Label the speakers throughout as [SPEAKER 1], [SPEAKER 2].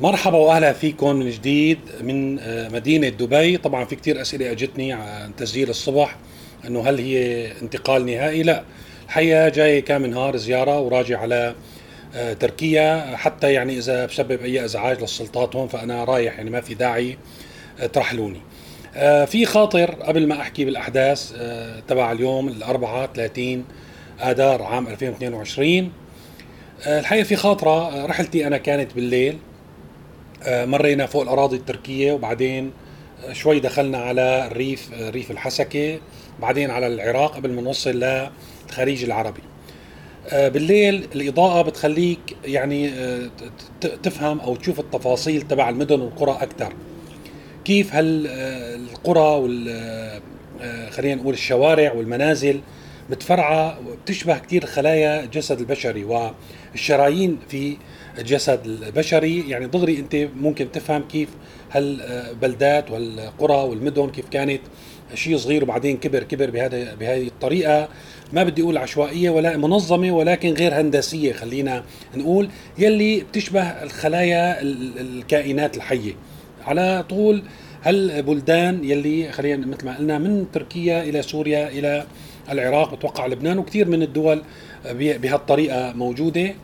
[SPEAKER 1] مرحبا واهلا فيكم من جديد من آه، مدينة دبي. طبعا في كتير أسئلة أجتني عن تسجيل الصبح إنه هل هي انتقال نهائي؟ لا. الحقيقة جاي كم نهار زيارة وراجع على آه، تركيا. حتى يعني إذا بسبب أي إزعاج للسلطات هون فأنا رايح يعني ما في داعي آه، ترحلوني. في خاطر قبل ما أحكي بالأحداث تبع اليوم الأربعاء 30 آذار عام 2022 الحقيقة في خاطرة رحلتي أنا كانت بالليل. مرينا فوق الأراضي التركية وبعدين آه، شوي دخلنا على الريف آه، ريف الحسكة بعدين على العراق قبل ما نوصل للخليج العربي. بالليل الإضاءة بتخليك يعني تفهم أو تشوف التفاصيل تبع المدن والقرى أكثر كيف هال القرى وال خلينا نقول الشوارع والمنازل متفرعة بتشبه كثير خلايا الجسد البشري والشرايين في الجسد البشري. يعني دغري انت ممكن تفهم كيف هالبلدات والقرى والمدن كيف كانت. شيء صغير وبعدين كبر كبر بهذا بهذه الطريقة. ما بدي أقول عشوائية ولا منظمة ولكن غير هندسية خلينا نقول يلي بتشبه الخلايا الكائنات الحية. على طول هالبلدان يلي خلينا مثل ما قلنا من تركيا إلى سوريا إلى العراق بتوقع لبنان وكثير من الدول بهالطريقة موجودة.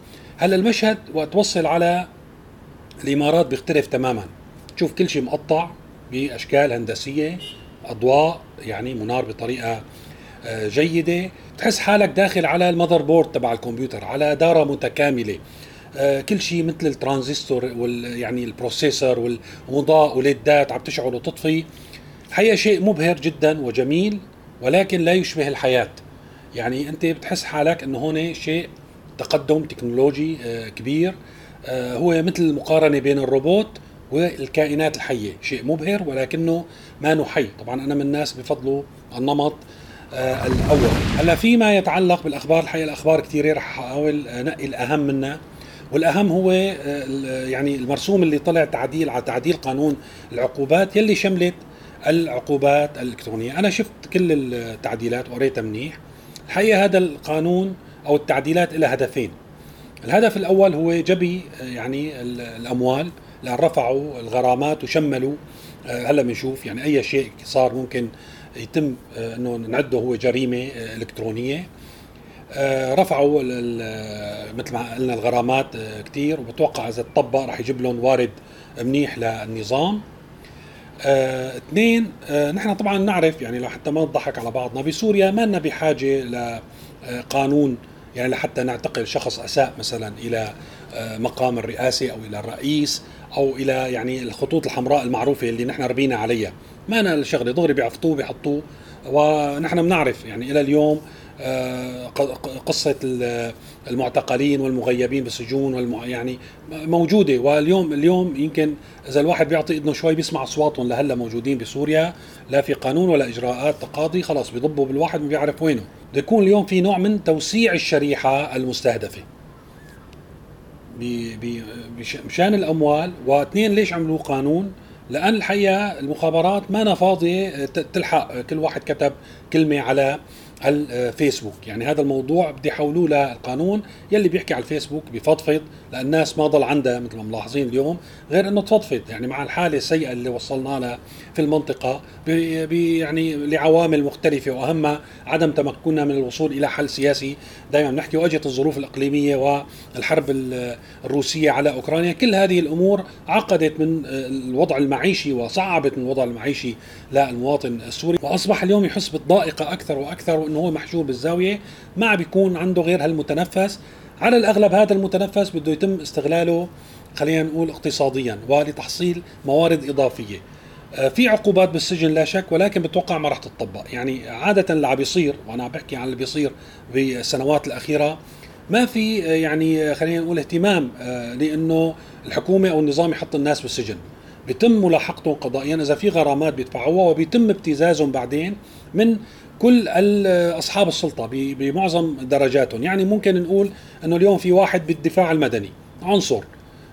[SPEAKER 1] هلا المشهد وقت توصل على الإمارات بيختلف تماما. تشوف كل شيء مقطع بأشكال هندسية أضواء يعني منار بطريقة آه، جيدة. تحس حالك داخل على ال motherboard تبع الكمبيوتر على دارة متكاملة. آه، كل شيء مثل الترانزستور وال يعني ال processor والمضاء و LEDات عم تشعل وتطفي. الحقيقة شيء مبهر جدا وجميل ولكن لا يشبه الحياة. يعني أنت بتحس حالك إنه هون شيء تقدم تكنولوجي آه، كبير. آه، هو مثل المقارنة بين الروبوت والكائنات الحية. شيء مبهر ولكنه ما نحي طبعا أنا من الناس بفضلوا النمط آه، الأول. هلأ فيما يتعلق بالأخبار الحقيقة الأخبار كثيرة رح أحاول أنقي الأهم منها. والأهم هو يعني المرسوم اللي طلع تعديل على تعديل قانون العقوبات يلي شملت العقوبات الإلكترونية. أنا شفت كل التعديلات وقريتها منيح. الحقيقة هذا القانون أو التعديلات لها هدفين. الهدف الأول هو جبي يعني الأموال لأن رفعوا الغرامات وشملوا آه، هلأ بنشوف يعني أي شيء صار ممكن يتم آه، إنه نعده هو جريمة آه، إلكترونية. رفعوا مثل ما قلنا الغرامات كثير وبتوقع إذا تطبق راح يجيب لهم وارد منيح للنظام. آه، اثنين آه، نحن طبعا نعرف يعني لو حتى ما نضحك على بعضنا بسوريا ما لنا بحاجة لقانون يعني لحتى نعتقل شخص أساء مثلا إلى آه، مقام الرئاسه أو إلى الرئيس أو إلى يعني الخطوط الحمراء المعروفة اللي نحن ربينا عليها. ما أنا الشغلة دغري بيعفطوه بيحطوه ونحن بنعرف يعني إلى اليوم آه، قصة المعتقلين والمغيبين بالسجون والم... يعني موجودة. واليوم اليوم يمكن إذا الواحد بيعطي إذنه شوي بيسمع أصواتهم لهلأ موجودين بسوريا لا في قانون ولا إجراءات تقاضي خلاص بيضبوا بالواحد ما بيعرف وينه. بده يكون اليوم في نوع من توسيع الشريحة المستهدفة. مشان الأموال واثنين ليش عملوا قانون؟ لأن الحقيقة المخابرات ما أنا فاضية تلحق كل واحد كتب كلمة على الفيسبوك يعني هذا الموضوع بدي يحولوه للقانون يلي بيحكي على الفيسبوك بفضفض للناس ما ضل عندها مثل ما ملاحظين اليوم غير إنه تفضفض يعني مع الحالة السيئة اللي وصلنا لها في المنطقة بي يعني لعوامل مختلفة واهمها عدم تمكننا من الوصول إلى حل سياسي. دائما بنحكي واجت الظروف الإقليمية والحرب الروسية على أوكرانيا. كل هذه الأمور عقدت من الوضع المعيشي وصعبت من الوضع المعيشي للمواطن السوري. وأصبح اليوم يحس بالضائقة أكثر وأكثر انه هو محشور بالزاوية. ما بيكون عنده غير هالمتنفس. على الأغلب هذا المتنفس بده يتم استغلاله خلينا نقول اقتصاديا ولتحصيل موارد إضافية. آه، في عقوبات بالسجن لا شك ولكن بتوقع ما راح تطبق يعني عادة اللي عم بيصير وأنا بحكي عن اللي بيصير بالسنوات الأخيرة ما في آه، يعني خلينا نقول اهتمام آه، لأنه الحكومة أو النظام يحط الناس بالسجن. بيتم ملاحقتهم قضائيا إذا في غرامات بيدفعوها وبيتم ابتزازهم بعدين من كل اصحاب السلطة بمعظم درجاتهم. يعني ممكن نقول إنه اليوم في واحد بالدفاع المدني عنصر.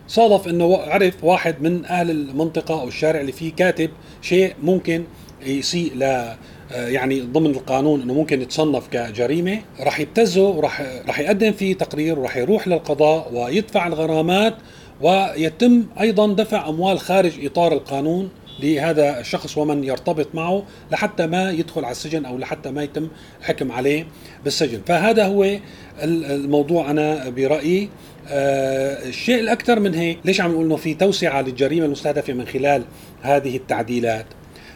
[SPEAKER 1] صادف إنه عرف واحد من أهل المنطقة أو الشارع اللي فيه كاتب شيء ممكن يسيء ل يعني ضمن القانون إنه ممكن يتصنف كجريمة. راح يبتزه وراح راح يقدم فيه تقرير وراح يروح للقضاء ويدفع الغرامات ويتم أيضا دفع أموال خارج إطار القانون لهذا الشخص ومن يرتبط معه لحتى ما يدخل على السجن أو لحتى ما يتم الحكم عليه بالسجن. فهذا هو الموضوع أنا برأيي. آه الشيء الأكثر من هيك ليش عم نقول إنه في توسعة للجريمة المستهدفة من خلال هذه التعديلات؟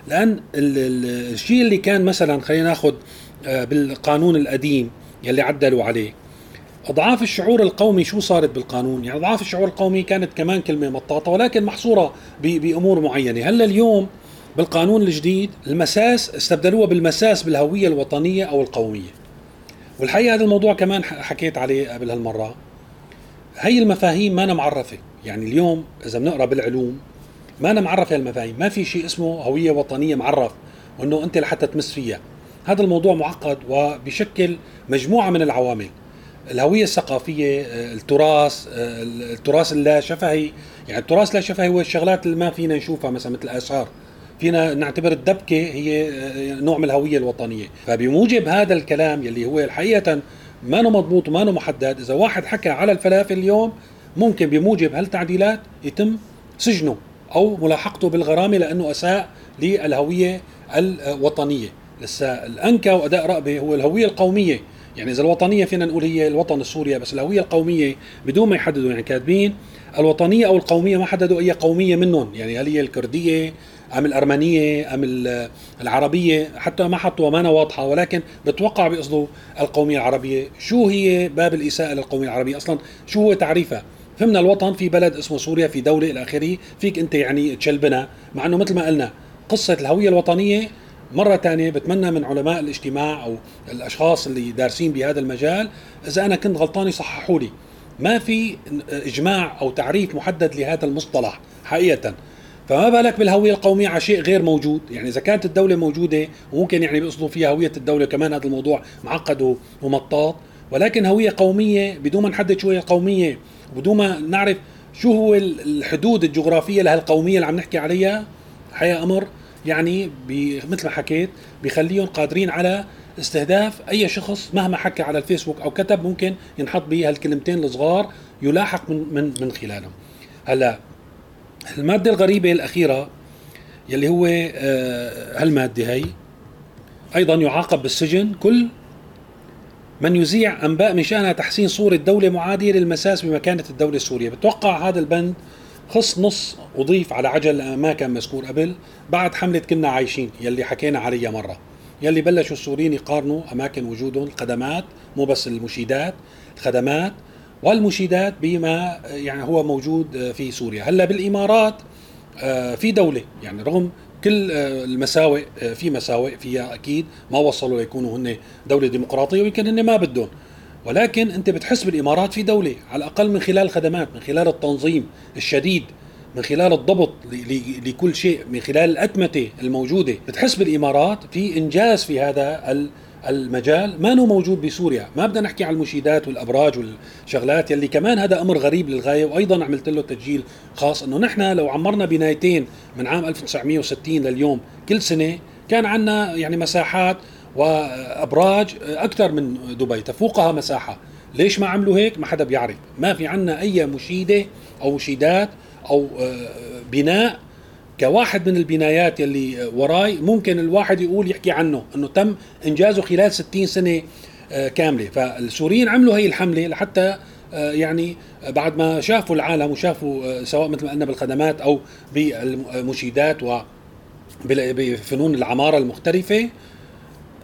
[SPEAKER 1] لأن الشيء اللي كان مثلا خلينا ناخذ آه بالقانون القديم يلي عدلوا عليه أضعاف الشعور القومي شو صارت بالقانون؟ يعني أضعاف الشعور القومي كانت كمان كلمة مطاطة ولكن محصورة بأمور معينة، هلا اليوم بالقانون الجديد المساس استبدلوها بالمساس بالهوية الوطنية أو القومية. والحقيقة هذا الموضوع كمان حكيت عليه قبل هالمرة. هي المفاهيم ما أنا معرفة، يعني اليوم إذا بنقرأ بالعلوم ما أنا معرفة هالمفاهيم، ما في شيء اسمه هوية وطنية معرف وإنه أنت لحتى تمس فيها. هذا الموضوع معقد وبشكل مجموعة من العوامل. الهوية الثقافية آه، التراث آه، التراث اللا شفهي يعني التراث اللا شفهي هو الشغلات اللي ما فينا نشوفها مثلا مثل الاثار فينا نعتبر الدبكة هي آه، نوع من الهوية الوطنية. فبموجب هذا الكلام يلي هو الحقيقة ما مضبوط وما محدد إذا واحد حكى على الفلافل اليوم ممكن بموجب هالتعديلات يتم سجنه أو ملاحقته بالغرامة لأنه أساء للهوية الوطنية. لسه الأنكى وأداء رأبه هو الهوية القومية. يعني إذا الوطنية فينا نقول هي الوطن السوري بس الهوية القومية بدون ما يحددوا يعني كاتبين الوطنية أو القومية ما حددوا أي قومية منهم. يعني هل هي الكردية أم الأرمنية أم العربية؟ حتى ما حطوا أمانة واضحة ولكن بتوقع بيقصدوا القومية العربية. شو هي باب الإساءة للقومية العربية؟ أصلا شو هو تعريفها؟ فهمنا الوطن في بلد اسمه سوريا في دولة إلى آخره. فيك أنت يعني تشلبنا مع إنه مثل ما قلنا قصة الهوية الوطنية مرة ثانية بتمنى من علماء الاجتماع أو الأشخاص اللي دارسين بهذا المجال إذا أنا كنت غلطان يصححوا لي. ما في إجماع أو تعريف محدد لهذا المصطلح حقيقة. فما بالك بالهوية القومية على شيء غير موجود؟ يعني إذا كانت الدولة موجودة وممكن يعني بيقصدوا فيها هوية الدولة كمان هذا الموضوع معقد ومطاط. ولكن هوية قومية بدون ما نحدد شو هي القومية وبدون ما نعرف شو هو الحدود الجغرافية لهالقومية اللي عم نحكي عليها حقيقة أمر. يعني مثل ما حكيت بخليهم قادرين على استهداف أي شخص مهما حكى على الفيسبوك أو كتب ممكن ينحط به هالكلمتين الصغار يلاحق من من من خلالهم. هلا المادة الغريبة الأخيرة يلي هو آه، هالمادة هي أيضا يعاقب بالسجن كل من يذيع أنباء من شأنها تحسين صورة دولة معادية للمساس بمكانة الدولة السورية. بتوقع هذا البند خص نص وضيف على عجل ما كان مذكور قبل بعد حملة كنا عايشين يلي حكينا عليها مرة. يلي بلشوا السوريين يقارنوا أماكن وجودهم الخدمات مو بس المشيدات الخدمات والمشيدات بما يعني هو موجود في سوريا. هلأ بالإمارات آه، في دولة يعني رغم كل آه، المساوئ آه، في مساوئ فيها أكيد ما وصلوا ليكونوا هن دولة ديمقراطية ويمكن هن ما بدهم. ولكن انت بتحس بالامارات في دوله على الاقل من خلال الخدمات من خلال التنظيم الشديد من خلال الضبط لكل شيء من خلال الأتمتة الموجودة. بتحس بالإمارات في إنجاز في هذا المجال. ما نو موجود بسوريا؟ ما بدنا نحكي عن المشيدات والأبراج والشغلات يلي كمان هذا أمر غريب للغاية وأيضا عملت له تسجيل خاص أنه نحن لو عمرنا بنايتين من عام 1960 لليوم كل سنة كان عندنا يعني مساحات وأبراج أكثر من دبي تفوقها مساحة. ليش ما عملوا هيك؟ ما حدا بيعرف. ما في عنا أي مشيدة أو مشيدات أو آه، بناء. كواحد من البنايات يلي وراي ممكن الواحد يقول يحكي عنه إنه تم إنجازه خلال 60 سنة آه، كاملة. فالسوريين عملوا هي الحملة لحتى آه، يعني بعد ما شافوا العالم وشافوا سواء مثل ما قلنا بالخدمات أو بالمشيدات و بفنون العمارة المختلفة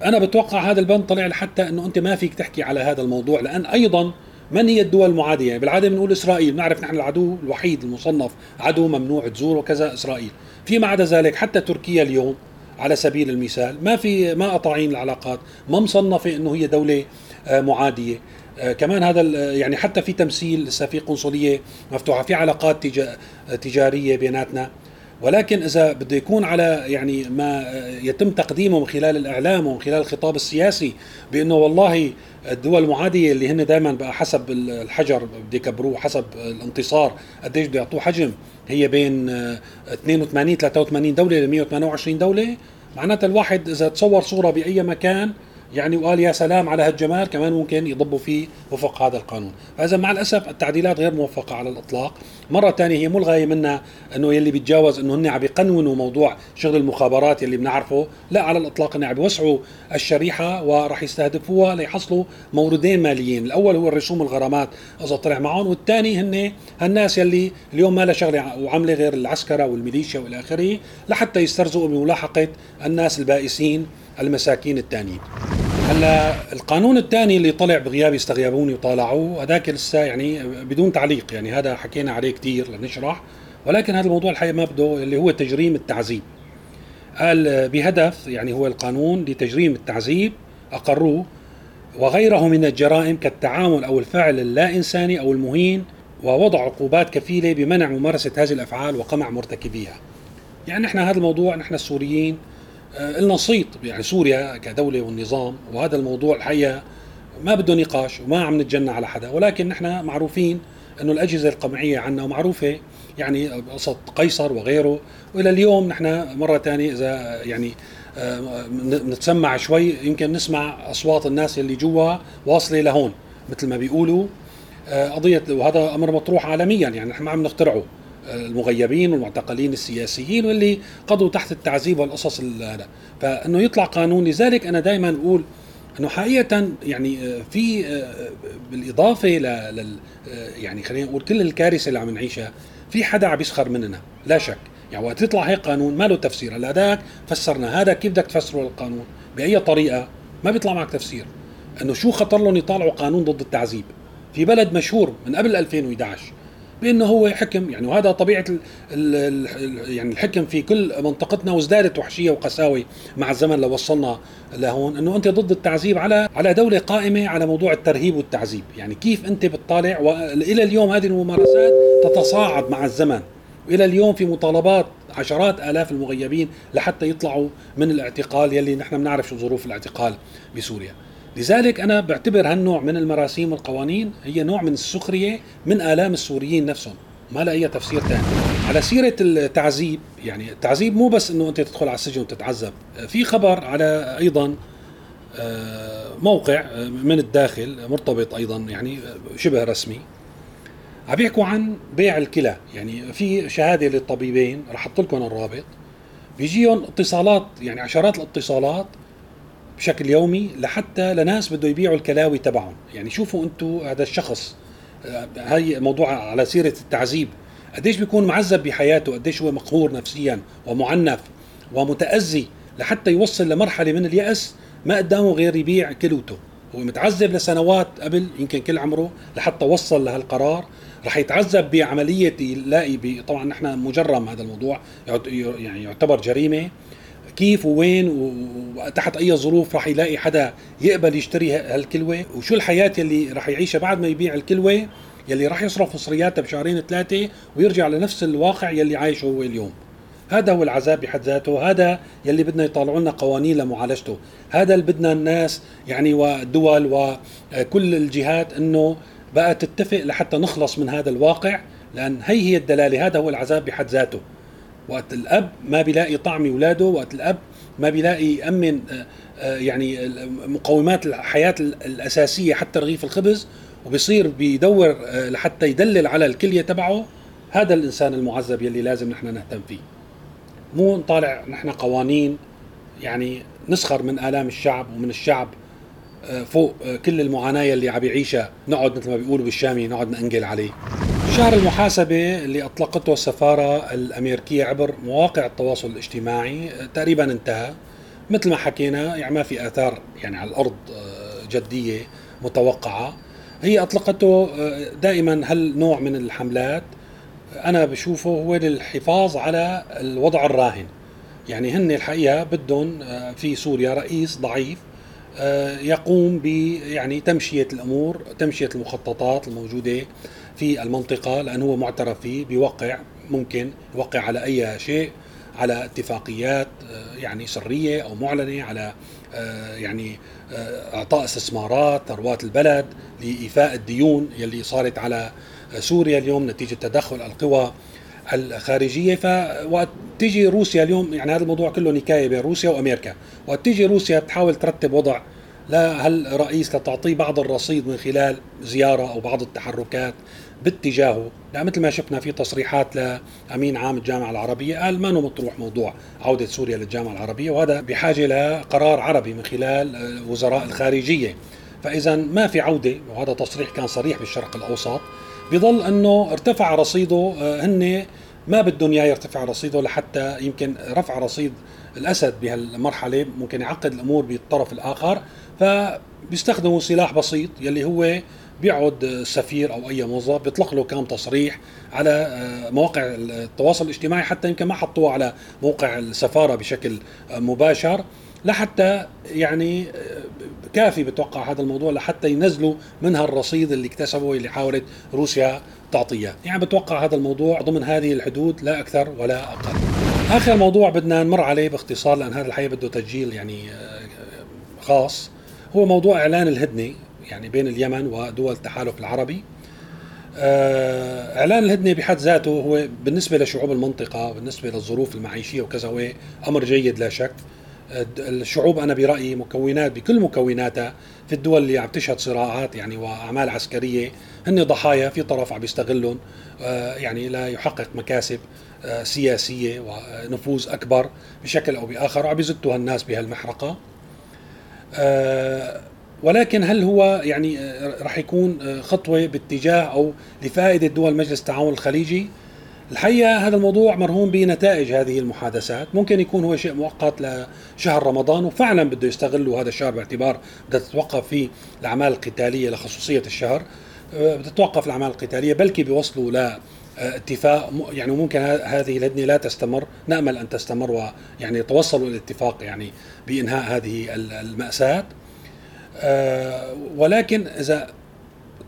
[SPEAKER 1] أنا بتوقع هذا البند طلع لحتى إنه أنت ما فيك تحكي على هذا الموضوع لأن أيضا من هي الدول المعادية؟ يعني بالعادة بنقول إسرائيل، بنعرف نحن العدو الوحيد المصنف عدو ممنوع تزور وكذا إسرائيل. فيما عدا ذلك حتى تركيا اليوم على سبيل المثال ما في ما قطعين العلاقات، ما مصنفة إنه هي دولة آه، معادية. آه، كمان هذا يعني حتى في تمثيل لسه في قنصلية مفتوحة في علاقات تجارية بيناتنا ولكن إذا بده يكون على يعني ما يتم تقديمه من خلال الإعلام ومن خلال الخطاب السياسي بأنه والله الدول المعادية اللي هن دائما بقى حسب الحجر بده يكبروه حسب الانتصار قديش بده يعطوه حجم هي بين 82 83 دولة ل 128 دولة. معناتها الواحد إذا تصور صورة بأي مكان يعني وقال يا سلام على هالجمال كمان ممكن يضبوا فيه وفق هذا القانون. فإذا مع الأسف التعديلات غير موفقة على الإطلاق. مرة ثانية هي مو الغاية منها إنه يلي بيتجاوز إنه هن عم يقنونوا موضوع شغل المخابرات يلي بنعرفه. لا على الإطلاق هن عم يوسعوا الشريحة وراح يستهدفوها ليحصلوا موردين ماليين. الأول هو الرسوم الغرامات إذا طلع معهم والثاني هن الناس يلي اليوم ما لها شغلة وعملة غير العسكرة والميليشيا والى اخره لحتى يسترزقوا بملاحقة الناس البائسين المساكين الثانيين هلا القانون الثاني اللي طلع بغياب يستغيبوني وطالعوه هذاك لسه يعني بدون تعليق يعني هذا حكينا عليه كثير لنشرح ولكن هذا الموضوع الحقيقة ما بده اللي هو تجريم التعذيب قال بهدف يعني هو القانون لتجريم التعذيب أقروه وغيره من الجرائم كالتعامل أو الفعل اللا انساني أو المهين ووضع عقوبات كفيلة بمنع ممارسة هذه الأفعال وقمع مرتكبيها. يعني نحن هذا الموضوع نحن السوريين آه، لنا صيت يعني سوريا كدولة والنظام وهذا الموضوع الحقيقة ما بده نقاش وما عم نتجنى على حدا ولكن نحن معروفين إنه الأجهزة القمعية عنا معروفه يعني قصه قيصر وغيره وإلى اليوم نحن مرة ثانية إذا يعني آه، نتسمع شوي يمكن نسمع أصوات الناس اللي جوا واصلة لهون مثل ما بيقولوا. آه، قضية وهذا أمر مطروح عالميا يعني نحن ما عم نخترعه. المغيبين والمعتقلين السياسيين واللي قضوا تحت التعذيب والقصص هذا. فإنه يطلع قانون لذلك أنا دائما أقول إنه حقيقه يعني آه، في آه، بالإضافة لل آه، يعني خلينا نقول كل الكارثة اللي عم نعيشها في حدا عم يسخر مننا؟ لا شك. يعني وقت يطلع هيك قانون ما له تفسير. هلا هذاك فسرنا. هذا كيف بدك تفسره القانون؟ بأي طريقة؟ ما بيطلع معك تفسير. إنه شو خطر لهم يطالعوا قانون ضد التعذيب؟ في بلد مشهور من قبل 2011 بأنه هو حكم يعني وهذا طبيعة ال ال يعني الحكم في كل منطقتنا وازدادت وحشية وقساوه مع الزمن لو وصلنا لهون إنه أنت ضد التعذيب على على دولة قائمة على موضوع الترهيب والتعذيب، يعني كيف أنت بتطالع؟ والى اليوم هذه الممارسات تتصاعد مع الزمن. وإلى اليوم في مطالبات عشرات آلاف المغيبين لحتى يطلعوا من الاعتقال يلي نحن بنعرف شو ظروف الاعتقال بسوريا. لذلك أنا بعتبر هالنوع من المراسيم والقوانين هي نوع من السخرية من آلام السوريين نفسهم. ما لها أي تفسير ثاني على سيرة التعذيب يعني التعذيب مو بس إنه أنت تدخل على السجن وتتعذب. في خبر على أيضا آه، موقع آه، من الداخل مرتبط أيضا يعني آه، شبه رسمي. عم بيحكوا عن بيع الكلى. يعني في شهادة للطبيبين رح أحط لكم الرابط. بيجيهم اتصالات يعني عشرات الاتصالات بشكل يومي لحتى لناس بده يبيعوا الكلاوي تبعهم. يعني شوفوا أنتم هذا الشخص آه، هاي موضوع على سيرة التعذيب. قديش بيكون معذب بحياته؟ قديش هو مقهور نفسيا ومعنف ومتأذي لحتى يوصل لمرحلة من اليأس ما قدامه غير يبيع كلوته. هو متعذب لسنوات قبل يمكن كل عمره لحتى وصل لهالقرار. رح يتعذب بعملية يلاقي طبعا نحن مجرم هذا الموضوع يعني يعتبر جريمة. كيف ووين وتحت أي ظروف راح يلاقي حدا يقبل يشتري هالكلوة؟ وشو الحياة يلي راح يعيشها بعد ما يبيع الكلوة يلي راح يصرف مصرياتها بشهرين ثلاثة ويرجع لنفس الواقع يلي عايشه هو اليوم؟ هذا هو العذاب بحد ذاته هذا يلي بدنا يطالعوا لنا قوانين لمعالجته. هذا اللي بدنا الناس يعني والدول وكل الجهات إنه بقى تتفق لحتى نخلص من هذا الواقع لأن هي هي الدلالة هذا هو العذاب بحد ذاته. وقت الأب ما بيلاقي طعم اولاده وقت الأب ما بيلاقي يأمن آه، آه، يعني مقومات الحياة الأساسية حتى رغيف الخبز وبصير بيدور آه، لحتى يدلل على الكلية تبعه. هذا الإنسان المعذب يلي لازم نحن نهتم فيه. مو نطالع نحن قوانين يعني نسخر من آلام الشعب ومن الشعب فوق كل المعاناة اللي عم يعيشها. نقعد مثل ما بيقولوا بالشامي نقعد ننقل عليه. شهر المحاسبة اللي أطلقته السفارة الأمريكية عبر مواقع التواصل الاجتماعي تقريبا انتهى. مثل ما حكينا يعني ما في آثار يعني على الأرض آه، جدية متوقعة. هي أطلقته آه، دائما هالنوع من الحملات؟ أنا بشوفه هو للحفاظ على الوضع الراهن. يعني هن الحقيقة بدهم آه، في سوريا رئيس ضعيف يقوم ب يعني تمشية الأمور تمشية المخططات الموجودة في المنطقة لأنه هو معترف فيه بيوقع ممكن يوقع على أي شيء على اتفاقيات آه، يعني سرية أو معلنة على آه، يعني آه، إعطاء استثمارات ثروات البلد لإيفاء الديون يلي صارت على سوريا اليوم نتيجة تدخل القوى الخارجية فوقت تيجي روسيا اليوم يعني هذا الموضوع كله نكاية بين روسيا وأمريكا. وقت تيجي روسيا بتحاول ترتب وضع لا هل رئيس لتعطيه بعض الرصيد من خلال زيارة أو بعض التحركات باتجاهه؟ لا مثل ما شفنا في تصريحات لأمين عام الجامعة العربية قال ما مطروح موضوع عودة سوريا للجامعة العربية وهذا بحاجة لقرار عربي من خلال وزراء الخارجية. فاذا ما في عودة وهذا تصريح كان صريح بالشرق الأوسط بظل أنه ارتفع رصيده آه، هن ما بدهم إياه يرتفع رصيده لحتى يمكن رفع رصيد الأسد بهالمرحلة ممكن يعقد الأمور بالطرف الآخر. فبيستخدموا سلاح بسيط يلي هو بيقعد السفير أو أي موظف بيطلق له كم تصريح على آه، مواقع التواصل الاجتماعي حتى يمكن ما حطوه على موقع السفارة بشكل مباشر. لحتى يعني كافي بتوقع هذا الموضوع لحتى ينزلوا منها الرصيد اللي اكتسبه اللي حاولت روسيا تعطيه. يعني بتوقع هذا الموضوع ضمن هذه الحدود لا أكثر ولا أقل. آخر موضوع بدنا نمر عليه باختصار لأن هذا الحقيقة بده تسجيل يعني آه، خاص. هو موضوع إعلان الهدنة يعني بين اليمن ودول التحالف العربي. آه، إعلان الهدنة بحد ذاته هو بالنسبة لشعوب المنطقة بالنسبة للظروف المعيشية وكذا هو أمر جيد لا شك. الشعوب أنا برأيي مكونات بكل مكوناتها في الدول اللي عم تشهد صراعات يعني وأعمال عسكرية هن ضحايا في طرف عم يستغلهم آه، يعني لا يحقق مكاسب آه، سياسية ونفوذ أكبر بشكل أو بآخر وعم يزتوا الناس بهالمحرقة. آه، ولكن هل هو يعني رح يكون خطوة باتجاه أو لفائدة دول مجلس التعاون الخليجي؟ الحقيقة هذا الموضوع مرهون بنتائج هذه المحادثات. ممكن يكون هو شيء مؤقت لشهر رمضان وفعلا بده يستغلوا هذا الشهر باعتبار بدها تتوقف فيه الأعمال القتالية لخصوصية الشهر. آه، بتتوقف الأعمال القتالية بلكي بيوصلوا ل اتفاق. يعني ممكن هذه الهدنة لا تستمر. نأمل أن تستمر ويعني يتوصلوا إلى اتفاق يعني بإنهاء هذه المأساة. آه، ولكن إذا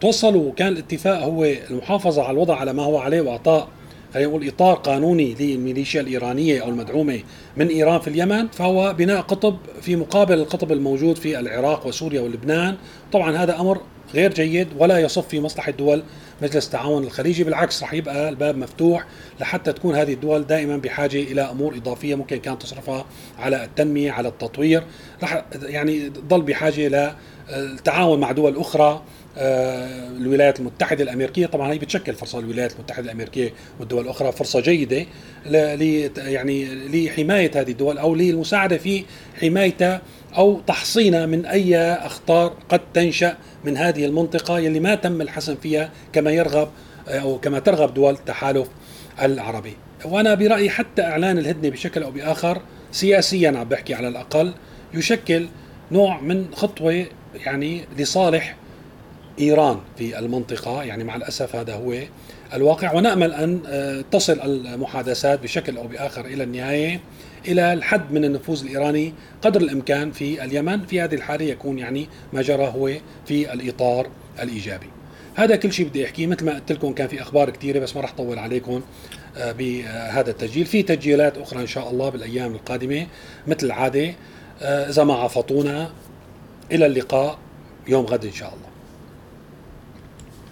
[SPEAKER 1] توصلوا وكان الاتفاق هو المحافظة على الوضع على ما هو عليه واعطاء خلينا نقول إطار قانوني للميليشيا الإيرانية أو المدعومة من إيران في اليمن فهو بناء قطب في مقابل القطب الموجود في العراق وسوريا ولبنان. طبعا هذا أمر غير جيد ولا يصف في مصلحة دول مجلس التعاون الخليجي بالعكس رح يبقى الباب مفتوح لحتى تكون هذه الدول دائما بحاجة إلى أمور إضافية ممكن كانت تصرفها على التنمية على التطوير. رح يعني تضل بحاجة للتعاون مع دول أخرى. الولايات المتحدة الأمريكية. طبعا هي بتشكل فرصة الولايات المتحدة الأمريكية والدول الأخرى فرصة جيدة ل يعني لحماية هذه الدول أو للمساعدة في حمايتها أو تحصينها من أي أخطار قد تنشأ من هذه المنطقة يلي ما تم الحسم فيها كما يرغب أو كما ترغب دول التحالف العربي. وأنا برأيي حتى إعلان الهدنة بشكل أو بآخر سياسيا عم بحكي على الأقل يشكل نوع من خطوة يعني لصالح إيران في المنطقة يعني مع الأسف هذا هو الواقع. ونأمل أن آه، تصل المحادثات بشكل أو بآخر إلى النهاية إلى الحد من النفوذ الإيراني قدر الإمكان في اليمن. في هذه الحالة يكون يعني ما جرى هو في الإطار الإيجابي. هذا كل شيء بدي أحكيه. مثل ما قلت لكم كان في أخبار كثيرة بس ما راح أطول عليكم آه، بهذا التسجيل. في تسجيلات أخرى إن شاء الله بالأيام القادمة مثل العادة آه، إذا ما عفطونا إلى اللقاء يوم غد إن شاء الله.